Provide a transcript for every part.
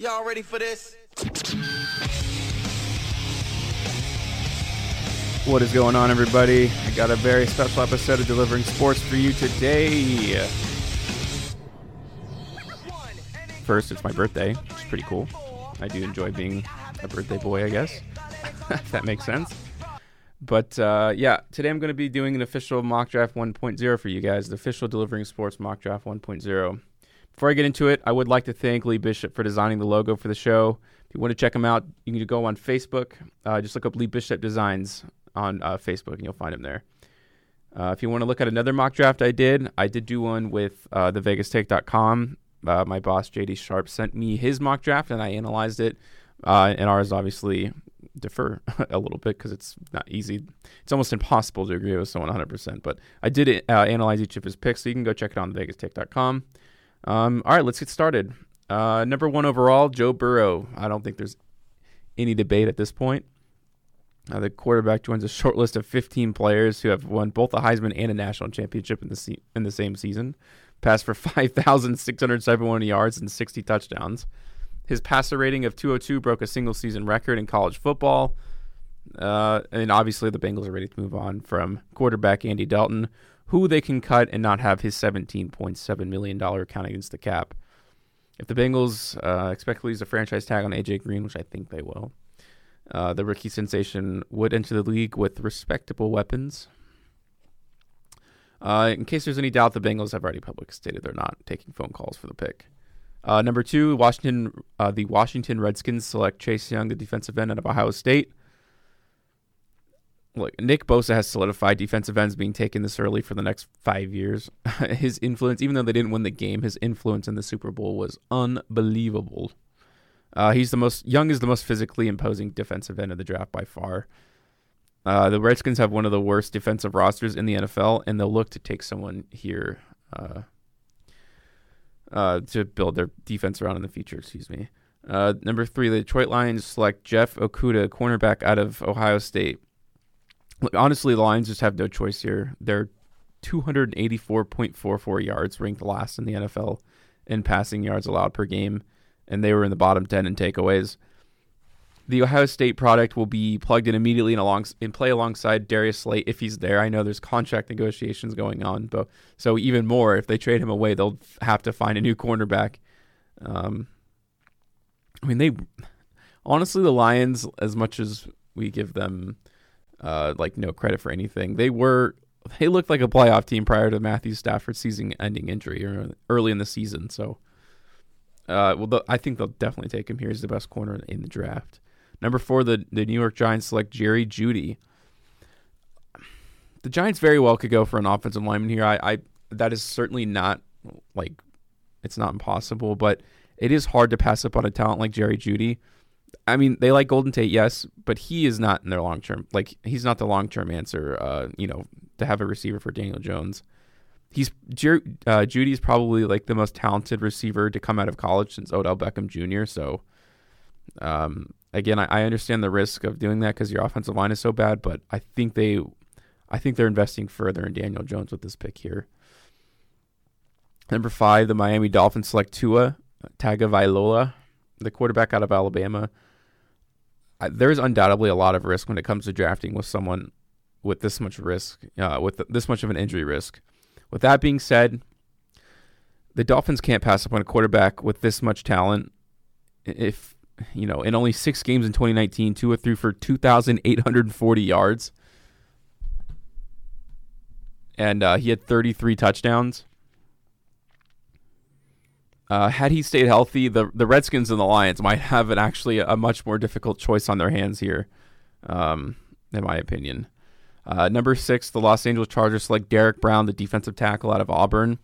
Y'all ready for this? What is going on, everybody? I got a very special episode of Delivering Sports for you today. First, it's my birthday, which is pretty cool. I do enjoy being a birthday boy, I guess, if that makes sense. But uh, yeah, today I'm going to be doing an official mock draft 1.0 for you guys, the official Delivering Sports mock draft 1.0. Before I get into it, I would like to thank Lee Bishop for designing the logo for the show. If you want to check him out, you can go on Facebook. Uh, just look up Lee Bishop Designs on uh, Facebook and you'll find him there. Uh, if you want to look at another mock draft I did, I did do one with uh, thevegastake.com. Uh, my boss, JD Sharp, sent me his mock draft and I analyzed it. Uh, and ours obviously differ a little bit because it's not easy. It's almost impossible to agree with someone 100%. But I did uh, analyze each of his picks, so you can go check it out on thevegastake.com. Um, all right, let's get started. Uh, number one overall, Joe Burrow. I don't think there's any debate at this point. Uh, the quarterback joins a short list of 15 players who have won both a Heisman and a national championship in the se- in the same season. Passed for 5,671 yards and 60 touchdowns. His passer rating of 202 broke a single season record in college football. Uh, and obviously, the Bengals are ready to move on from quarterback Andy Dalton, who they can cut and not have his $17.7 million count against the cap. If the Bengals uh, expect to lose a franchise tag on AJ Green, which I think they will, uh, the rookie sensation would enter the league with respectable weapons. Uh, in case there's any doubt, the Bengals have already publicly stated they're not taking phone calls for the pick. Uh, number two, Washington, uh, the Washington Redskins select Chase Young, the defensive end out of Ohio State. Look, Nick Bosa has solidified defensive ends being taken this early for the next five years. his influence, even though they didn't win the game, his influence in the Super Bowl was unbelievable. Uh, he's the most Young is the most physically imposing defensive end of the draft by far. Uh, the Redskins have one of the worst defensive rosters in the NFL, and they'll look to take someone here uh, uh, to build their defense around in the future. Excuse me. Uh, number three, the Detroit Lions select Jeff Okudah, cornerback out of Ohio State. Honestly, the Lions just have no choice here. They're 284.44 yards, ranked last in the NFL in passing yards allowed per game, and they were in the bottom 10 in takeaways. The Ohio State product will be plugged in immediately and along and play alongside Darius Slay if he's there. I know there's contract negotiations going on, but so even more if they trade him away, they'll have to find a new cornerback. Um, I mean, they honestly the Lions, as much as we give them uh, like no credit for anything. They were they looked like a playoff team prior to Matthew Stafford's season-ending injury or early in the season. So, uh, well, the, I think they'll definitely take him here. He's the best corner in the draft. Number four, the the New York Giants select Jerry Jeudy. The Giants very well could go for an offensive lineman here. I, I that is certainly not like it's not impossible, but it is hard to pass up on a talent like Jerry Jeudy. I mean, they like Golden Tate, yes, but he is not in their long term. Like he's not the long term answer. Uh, you know, to have a receiver for Daniel Jones. He's uh, Jeudy's probably like the most talented receiver to come out of college since Odell Beckham Jr. So, um, again, I, I understand the risk of doing that because your offensive line is so bad, but I think they, I think they're investing further in Daniel Jones with this pick here. Number five, the Miami Dolphins select Tua Tagovailoa the quarterback out of Alabama. I, there's undoubtedly a lot of risk when it comes to drafting with someone with this much risk, uh, with this much of an injury risk. With that being said, the Dolphins can't pass up on a quarterback with this much talent. If you know, in only six games in 2019, Tua threw for 2,840 yards, and uh, he had 33 touchdowns. Uh, had he stayed healthy, the the Redskins and the Lions might have an actually a much more difficult choice on their hands here, um, in my opinion. Uh, number six, the Los Angeles Chargers select Derek Brown, the defensive tackle out of Auburn.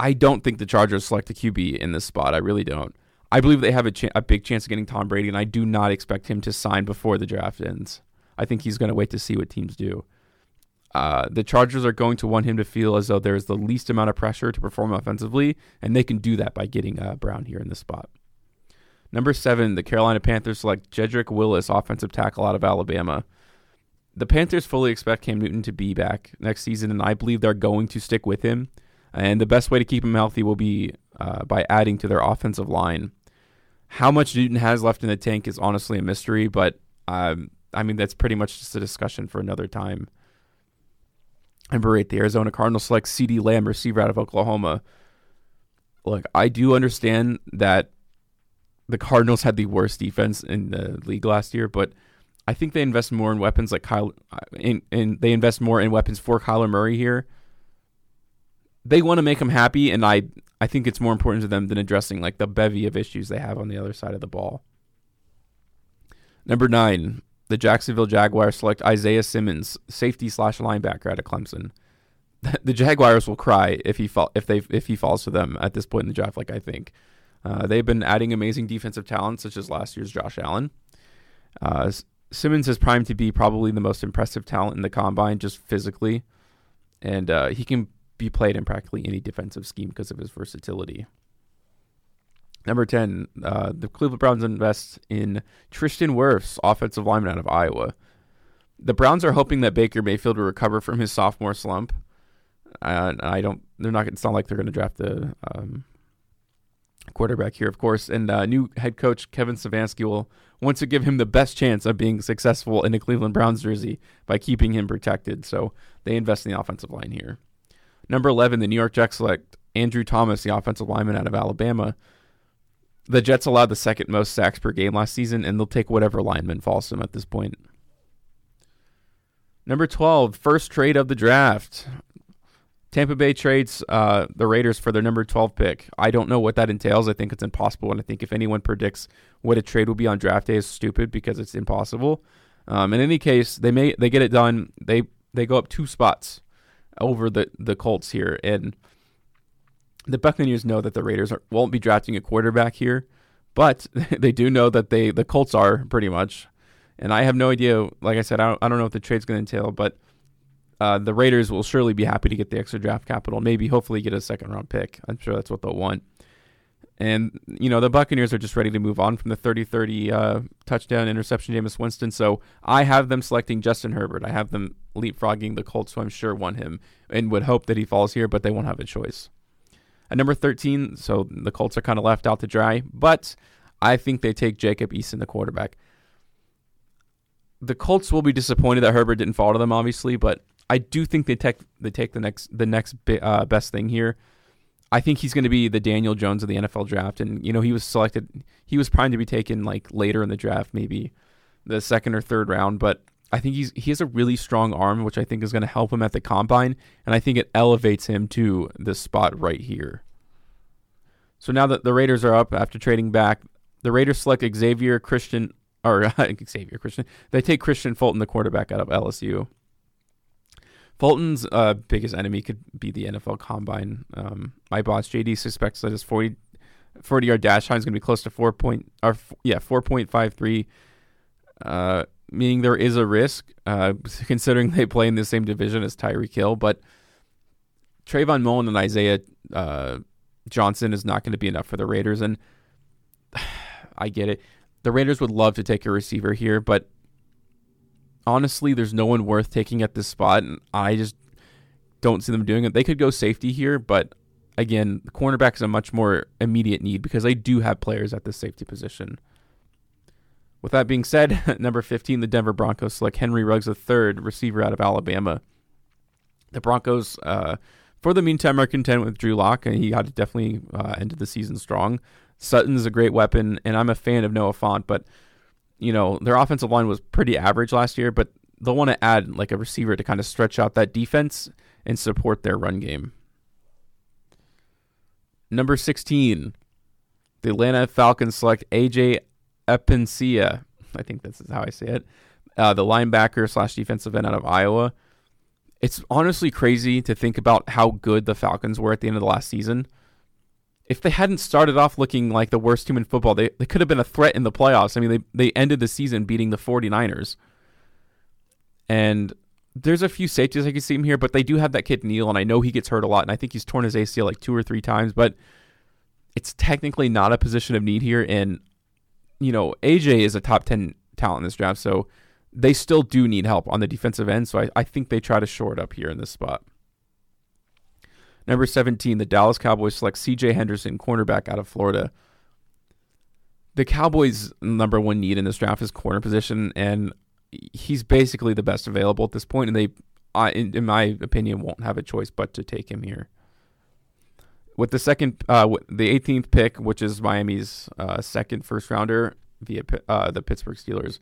I don't think the Chargers select a QB in this spot. I really don't. I believe they have a, ch- a big chance of getting Tom Brady, and I do not expect him to sign before the draft ends. I think he's going to wait to see what teams do. Uh, the Chargers are going to want him to feel as though there's the least amount of pressure to perform offensively, and they can do that by getting uh, Brown here in this spot. Number seven, the Carolina Panthers select Jedrick Willis, offensive tackle out of Alabama. The Panthers fully expect Cam Newton to be back next season, and I believe they're going to stick with him. And the best way to keep him healthy will be uh, by adding to their offensive line. How much Newton has left in the tank is honestly a mystery, but um, I mean that's pretty much just a discussion for another time. Number eight, the Arizona Cardinals select CeeDee Lamb, receiver out of Oklahoma. Look, I do understand that the Cardinals had the worst defense in the league last year, but I think they invest more in weapons like Kyle, uh, in, in they invest more in weapons for Kyler Murray here. They want to make him happy, and I I think it's more important to them than addressing like the bevy of issues they have on the other side of the ball. Number nine, the Jacksonville Jaguars select Isaiah Simmons, safety slash linebacker out of Clemson. The Jaguars will cry if he fall if they if he falls to them at this point in the draft. Like I think uh, they've been adding amazing defensive talent, such as last year's Josh Allen. Uh, Simmons is primed to be probably the most impressive talent in the combine, just physically, and uh, he can be played in practically any defensive scheme because of his versatility. Number 10, uh, the Cleveland Browns invest in Tristan Wirfs, offensive lineman out of Iowa. The Browns are hoping that Baker Mayfield will recover from his sophomore slump. Uh, I don't. They're not. It's not like they're going to draft the um, quarterback here, of course. And uh, new head coach Kevin Stefanski will want to give him the best chance of being successful in a Cleveland Browns jersey by keeping him protected. So they invest in the offensive line here. Number 11, the New York Jets select Andrew Thomas, the offensive lineman out of Alabama. The Jets allowed the second most sacks per game last season, and they'll take whatever lineman falls them at this point. Number 12, first trade of the draft. Tampa Bay trades uh, the Raiders for their number 12 pick. I don't know what that entails. I think it's impossible. And I think if anyone predicts what a trade will be on draft day is stupid because it's impossible. Um, in any case, they may they get it done. They they go up two spots over the the Colts here, and the Buccaneers know that the Raiders are, won't be drafting a quarterback here, but they do know that they the Colts are pretty much. And I have no idea. Like I said, I don't, I don't know what the trade's going to entail, but uh, the Raiders will surely be happy to get the extra draft capital. Maybe, hopefully, get a second round pick. I'm sure that's what they'll want. And, you know, the Buccaneers are just ready to move on from the 30 30 uh, touchdown interception, Jameis Winston. So I have them selecting Justin Herbert. I have them leapfrogging the Colts, who I'm sure won him and would hope that he falls here, but they won't have a choice. At number 13, so the Colts are kind of left out to dry, but I think they take Jacob Eason, the quarterback. The Colts will be disappointed that Herbert didn't fall to them, obviously, but I do think they take they take the next the next uh, best thing here. I think he's going to be the Daniel Jones of the NFL draft, and you know he was selected. He was primed to be taken like later in the draft, maybe the second or third round. But I think he's he has a really strong arm, which I think is going to help him at the combine, and I think it elevates him to this spot right here. So now that the Raiders are up after trading back, the Raiders select Xavier Christian or Xavier Christian. They take Kristian Fulton, the quarterback out of LSU. Fulton's uh, biggest enemy could be the NFL Combine. Um, my boss JD suspects that his 40, 40 yard dash time is going to be close to four point or yeah four point five three, uh, meaning there is a risk uh, considering they play in the same division as Tyreek Hill. But Trayvon Mullen and Isaiah uh, Johnson is not going to be enough for the Raiders, and I get it. The Raiders would love to take a receiver here, but honestly, there's no one worth taking at this spot, and I just don't see them doing it. They could go safety here, but again, the cornerback is a much more immediate need because they do have players at the safety position. With that being said, number 15, the Denver Broncos select Henry Ruggs III, receiver out of Alabama. The Broncos, uh, for the meantime, are content with Drew Lock, and he had definitely uh, ended the season strong. Sutton's a great weapon, and I'm a fan of Noah Fant, but you know, their offensive line was pretty average last year, but they'll want to add like a receiver to kind of stretch out that defense and support their run game. Number 16, the Atlanta Falcons select AJ Epenesa. I think this is how I say it. Uh, the linebacker slash defensive end out of Iowa. It's honestly crazy to think about how good the Falcons were at the end of the last season if they hadn't started off looking like the worst team in football, they, they could have been a threat in the playoffs. I mean, they, they ended the season beating the 49ers. And there's a few safeties I can see him here, but they do have that kid Neal, and I know he gets hurt a lot, and I think he's torn his ACL like two or three times, but it's technically not a position of need here. And, you know, AJ is a top 10 talent in this draft, so they still do need help on the defensive end. So I, I think they try to shore it up here in this spot. Number 17, the Dallas Cowboys select CJ Henderson, cornerback out of Florida. the Cowboys' number one need in this draft is corner position, and he's basically the best available at this point, and they, I, in, in my opinion, won't have a choice but to take him here. With the second, uh, the 18th pick, which is Miami's uh, second first rounder via uh, the Pittsburgh Steelers,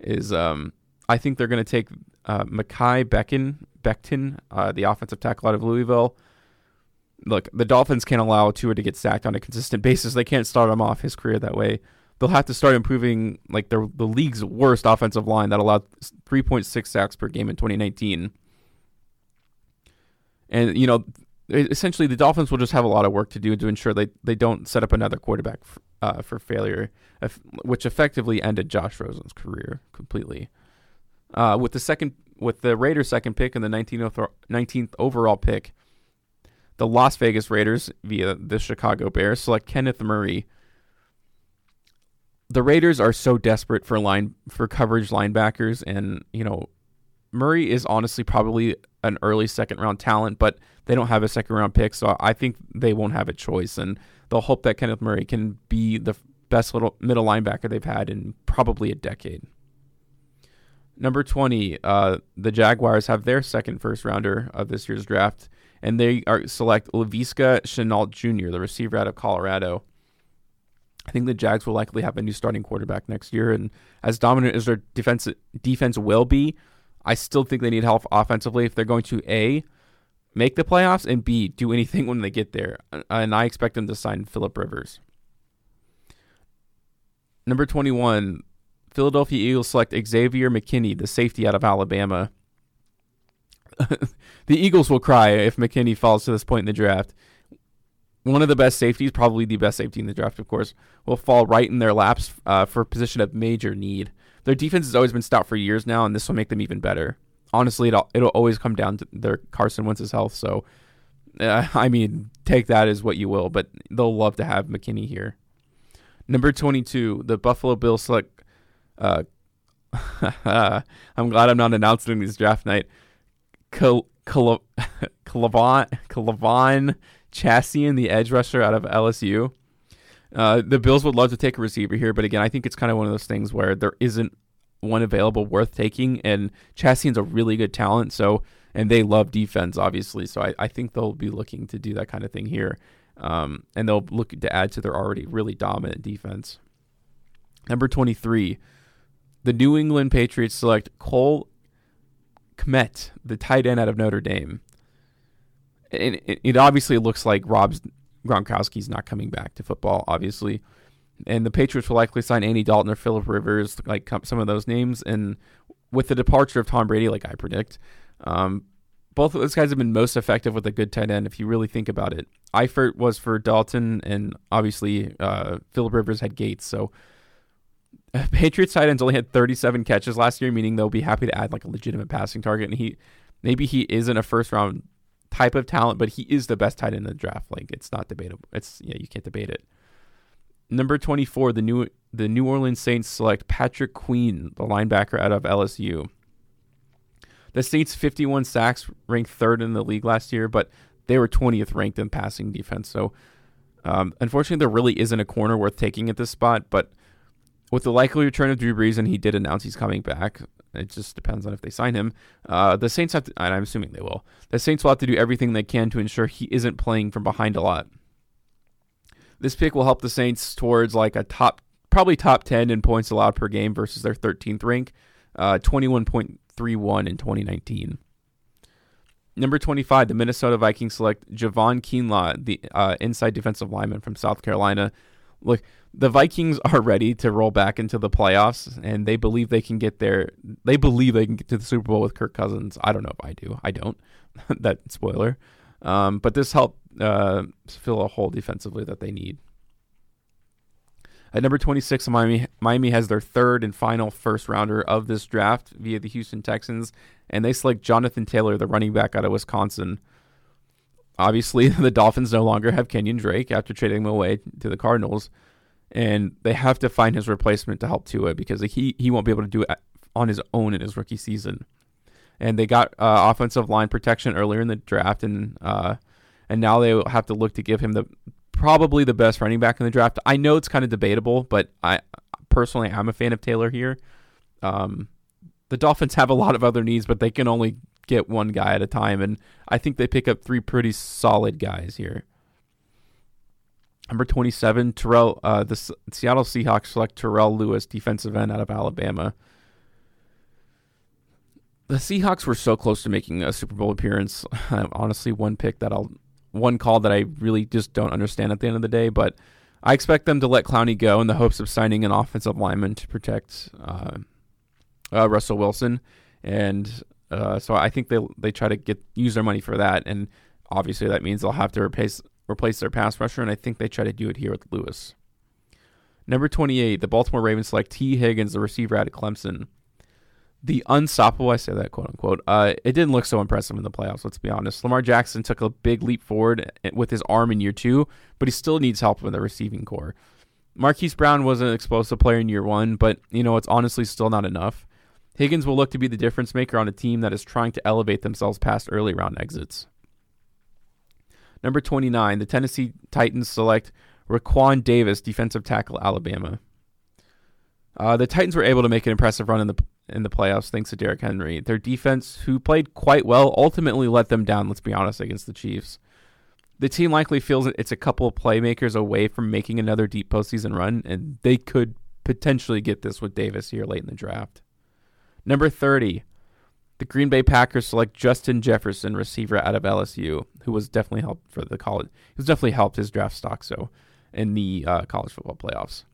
is um, I think they're going to take uh, Mekhi Becton, Becton uh, the offensive tackle out of Louisville. Look, the Dolphins can't allow Tua to get sacked on a consistent basis. They can't start him off his career that way. They'll have to start improving like the the league's worst offensive line that allowed 3.6 sacks per game in 2019. And you know, essentially the Dolphins will just have a lot of work to do to ensure they, they don't set up another quarterback f- uh, for failure, which effectively ended Josh Rosen's career completely. Uh, with the second, with the Raiders' second pick and the 19th, 19th overall pick, the Las Vegas Raiders via the Chicago Bears select Kenneth Murray. The Raiders are so desperate for line for coverage linebackers, and you know Murray is honestly probably an early second round talent, but they don't have a second round pick, so I think they won't have a choice, and they'll hope that Kenneth Murray can be the best little middle linebacker they've had in probably a decade. Number 20, uh, the Jaguars have their second first rounder of this year's draft, and they are select Laviska Shenault Jr., the receiver out of Colorado. I think the Jags will likely have a new starting quarterback next year, and as dominant as their defense defense will be, I still think they need help offensively if they're going to A, make the playoffs, and B, do anything when they get there. And I expect them to sign Philip Rivers. Number 21, Philadelphia Eagles select Xavier McKinney, the safety out of Alabama. the Eagles will cry if McKinney falls to this point in the draft. One of the best safeties, probably the best safety in the draft, of course, will fall right in their laps uh, for a position of major need. Their defense has always been stout for years now, and this will make them even better. Honestly, it'll, it'll always come down to their Carson Wentz's health. So, uh, I mean, take that as what you will, but they'll love to have McKinney here. Number 22, the Buffalo Bills select. Uh, I'm glad I'm not announcing this draft night. Cal- Cal- K'Lavon Chaisson, the edge rusher out of LSU. Uh, the Bills would love to take a receiver here, but again, I think it's kind of one of those things where there isn't one available worth taking, and Chaisson's a really good talent, so and they love defense, obviously. So I, I think they'll be looking to do that kind of thing here, um, and they'll look to add to their already really dominant defense. Number twenty three, the New England Patriots select Cole Kmet, the tight end out of Notre Dame. And it obviously looks like Rob's Gronkowski's not coming back to football, obviously. And the Patriots will likely sign Andy Dalton or Philip Rivers, like some of those names. And with the departure of Tom Brady, like I predict, um, both of those guys have been most effective with a good tight end if you really think about it. Eifert was for Dalton, and obviously uh, Philip Rivers had Gates. So Patriots tight ends only had 37 catches last year, meaning they'll be happy to add like a legitimate passing target. And he maybe he isn't a first round type of talent, but he is the best tight end in the draft. Like it's not debatable. It's yeah, you can't debate it. Number 24, the new the New Orleans Saints select Patrick Queen, the linebacker out of LSU. The Saints 51 sacks ranked third in the league last year, but they were 20th ranked in passing defense. So um, unfortunately, there really isn't a corner worth taking at this spot. But with the likely return of Drew Brees, and he did announce he's coming back, it just depends on if they sign him. Uh, the Saints have to, and I'm assuming they will. The Saints will have to do everything they can to ensure he isn't playing from behind a lot. This pick will help the Saints towards like a top, probably top 10 in points allowed per game versus their 13th rank, uh, 21.31 in 2019. Number 25, the Minnesota Vikings select Javon Kinlaw, the uh, inside defensive lineman from South Carolina. Look, the Vikings are ready to roll back into the playoffs, and they believe they can get there. They believe they can get to the Super Bowl with Kirk Cousins. I don't know if I do. I don't. that spoiler. Um, but this helped uh, fill a hole defensively that they need. At number 26, Miami, Miami has their third and final first rounder of this draft via the Houston Texans, and they select Jonathan Taylor, the running back out of Wisconsin. Obviously, the Dolphins no longer have Kenyan Drake after trading him away to the Cardinals and they have to find his replacement to help Tua because he he won't be able to do it on his own in his rookie season. And they got uh, offensive line protection earlier in the draft, and uh, and now they have to look to give him the probably the best running back in the draft. I know it's kind of debatable, but I personally I'm a fan of Taylor here. Um, the Dolphins have a lot of other needs, but they can only get one guy at a time, and I think they pick up three pretty solid guys here. Number 27, Terrell. Uh, the Seattle Seahawks select Terrell Lewis, defensive end out of Alabama. The Seahawks were so close to making a Super Bowl appearance. Honestly, one pick that I'll, one call that I really just don't understand at the end of the day. But I expect them to let Clowney go in the hopes of signing an offensive lineman to protect uh, uh, Russell Wilson, and uh, so I think they they try to get use their money for that, and obviously that means they'll have to replace replace their pass rusher, and I think they try to do it here with Lewis. Number 28, the Baltimore Ravens select Tee Higgins, the receiver out of Clemson. The unstoppable, I say that quote unquote, uh, it didn't look so impressive in the playoffs, let's be honest. Lamar Jackson took a big leap forward with his arm in year two, but he still needs help with the receiving corps. Marquise Brown was an explosive player in year one, but, you know, it's honestly still not enough. Higgins will look to be the difference maker on a team that is trying to elevate themselves past early round exits. Number 29, the Tennessee Titans select Raekwon Davis, defensive tackle, Alabama. Uh, the Titans were able to make an impressive run in the in the playoffs thanks to Derrick Henry. Their defense, who played quite well, ultimately let them down. Let's be honest, against the Chiefs. The team likely feels it's a couple of playmakers away from making another deep postseason run, and they could potentially get this with Davis here late in the draft. Number 30, the Green Bay Packers select Justin Jefferson, receiver out of LSU, who was definitely helped for the college. He was definitely helped his draft stock so in the uh, college football playoffs.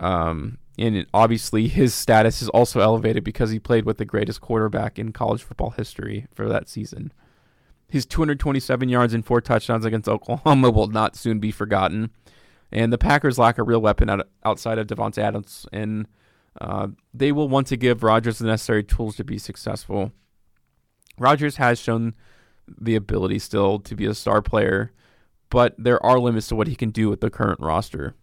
Um, and obviously his status is also elevated because he played with the greatest quarterback in college football history for that season. His 227 yards and four touchdowns against Oklahoma will not soon be forgotten. And the Packers lack a real weapon outside of Davante Adams and uh, they will want to give Rodgers the necessary tools to be successful. Rodgers has shown the ability still to be a star player, but there are limits to what he can do with the current roster.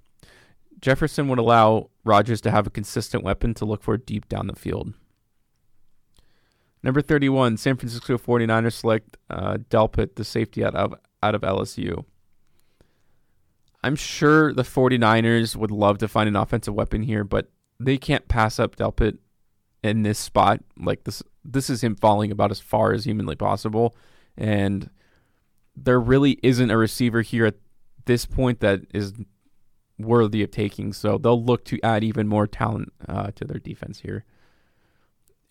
Jefferson would allow Rodgers to have a consistent weapon to look for deep down the field. Number 31, San Francisco 49ers select uh, Delpit, the safety out of, out of LSU. I'm sure the 49ers would love to find an offensive weapon here, but they can't pass up Delpit in this spot. Like this, this is him falling about as far as humanly possible, and there really isn't a receiver here at this point that is worthy of taking. So they'll look to add even more talent uh, to their defense here.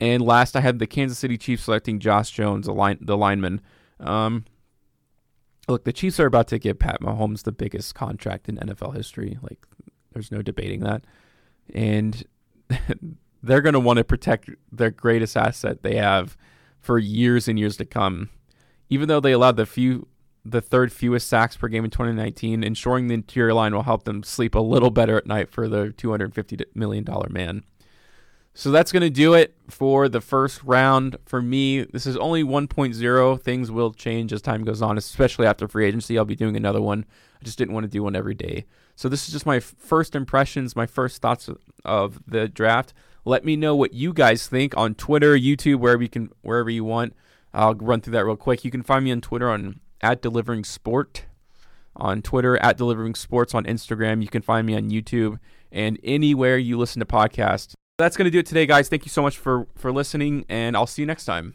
And last, I had the Kansas City Chiefs selecting Josh Jones, the line, the lineman. Um, look, the Chiefs are about to give Pat Mahomes the biggest contract in NFL history. Like, there's no debating that and they're going to want to protect their greatest asset they have for years and years to come. Even though they allowed the few the third fewest sacks per game in 2019, ensuring the interior line will help them sleep a little better at night for the 250 million dollar man. So that's going to do it for the first round. For me, this is only 1.0. Things will change as time goes on, especially after free agency. I'll be doing another one. I just didn't want to do one every day. So this is just my first impressions, my first thoughts of the draft. Let me know what you guys think on Twitter, YouTube, wherever you can, wherever you want. I'll run through that real quick. You can find me on Twitter on at delivering sport, on Twitter at delivering sports on Instagram. You can find me on YouTube and anywhere you listen to podcasts. That's going to do it today, guys. Thank you so much for for listening, and I'll see you next time.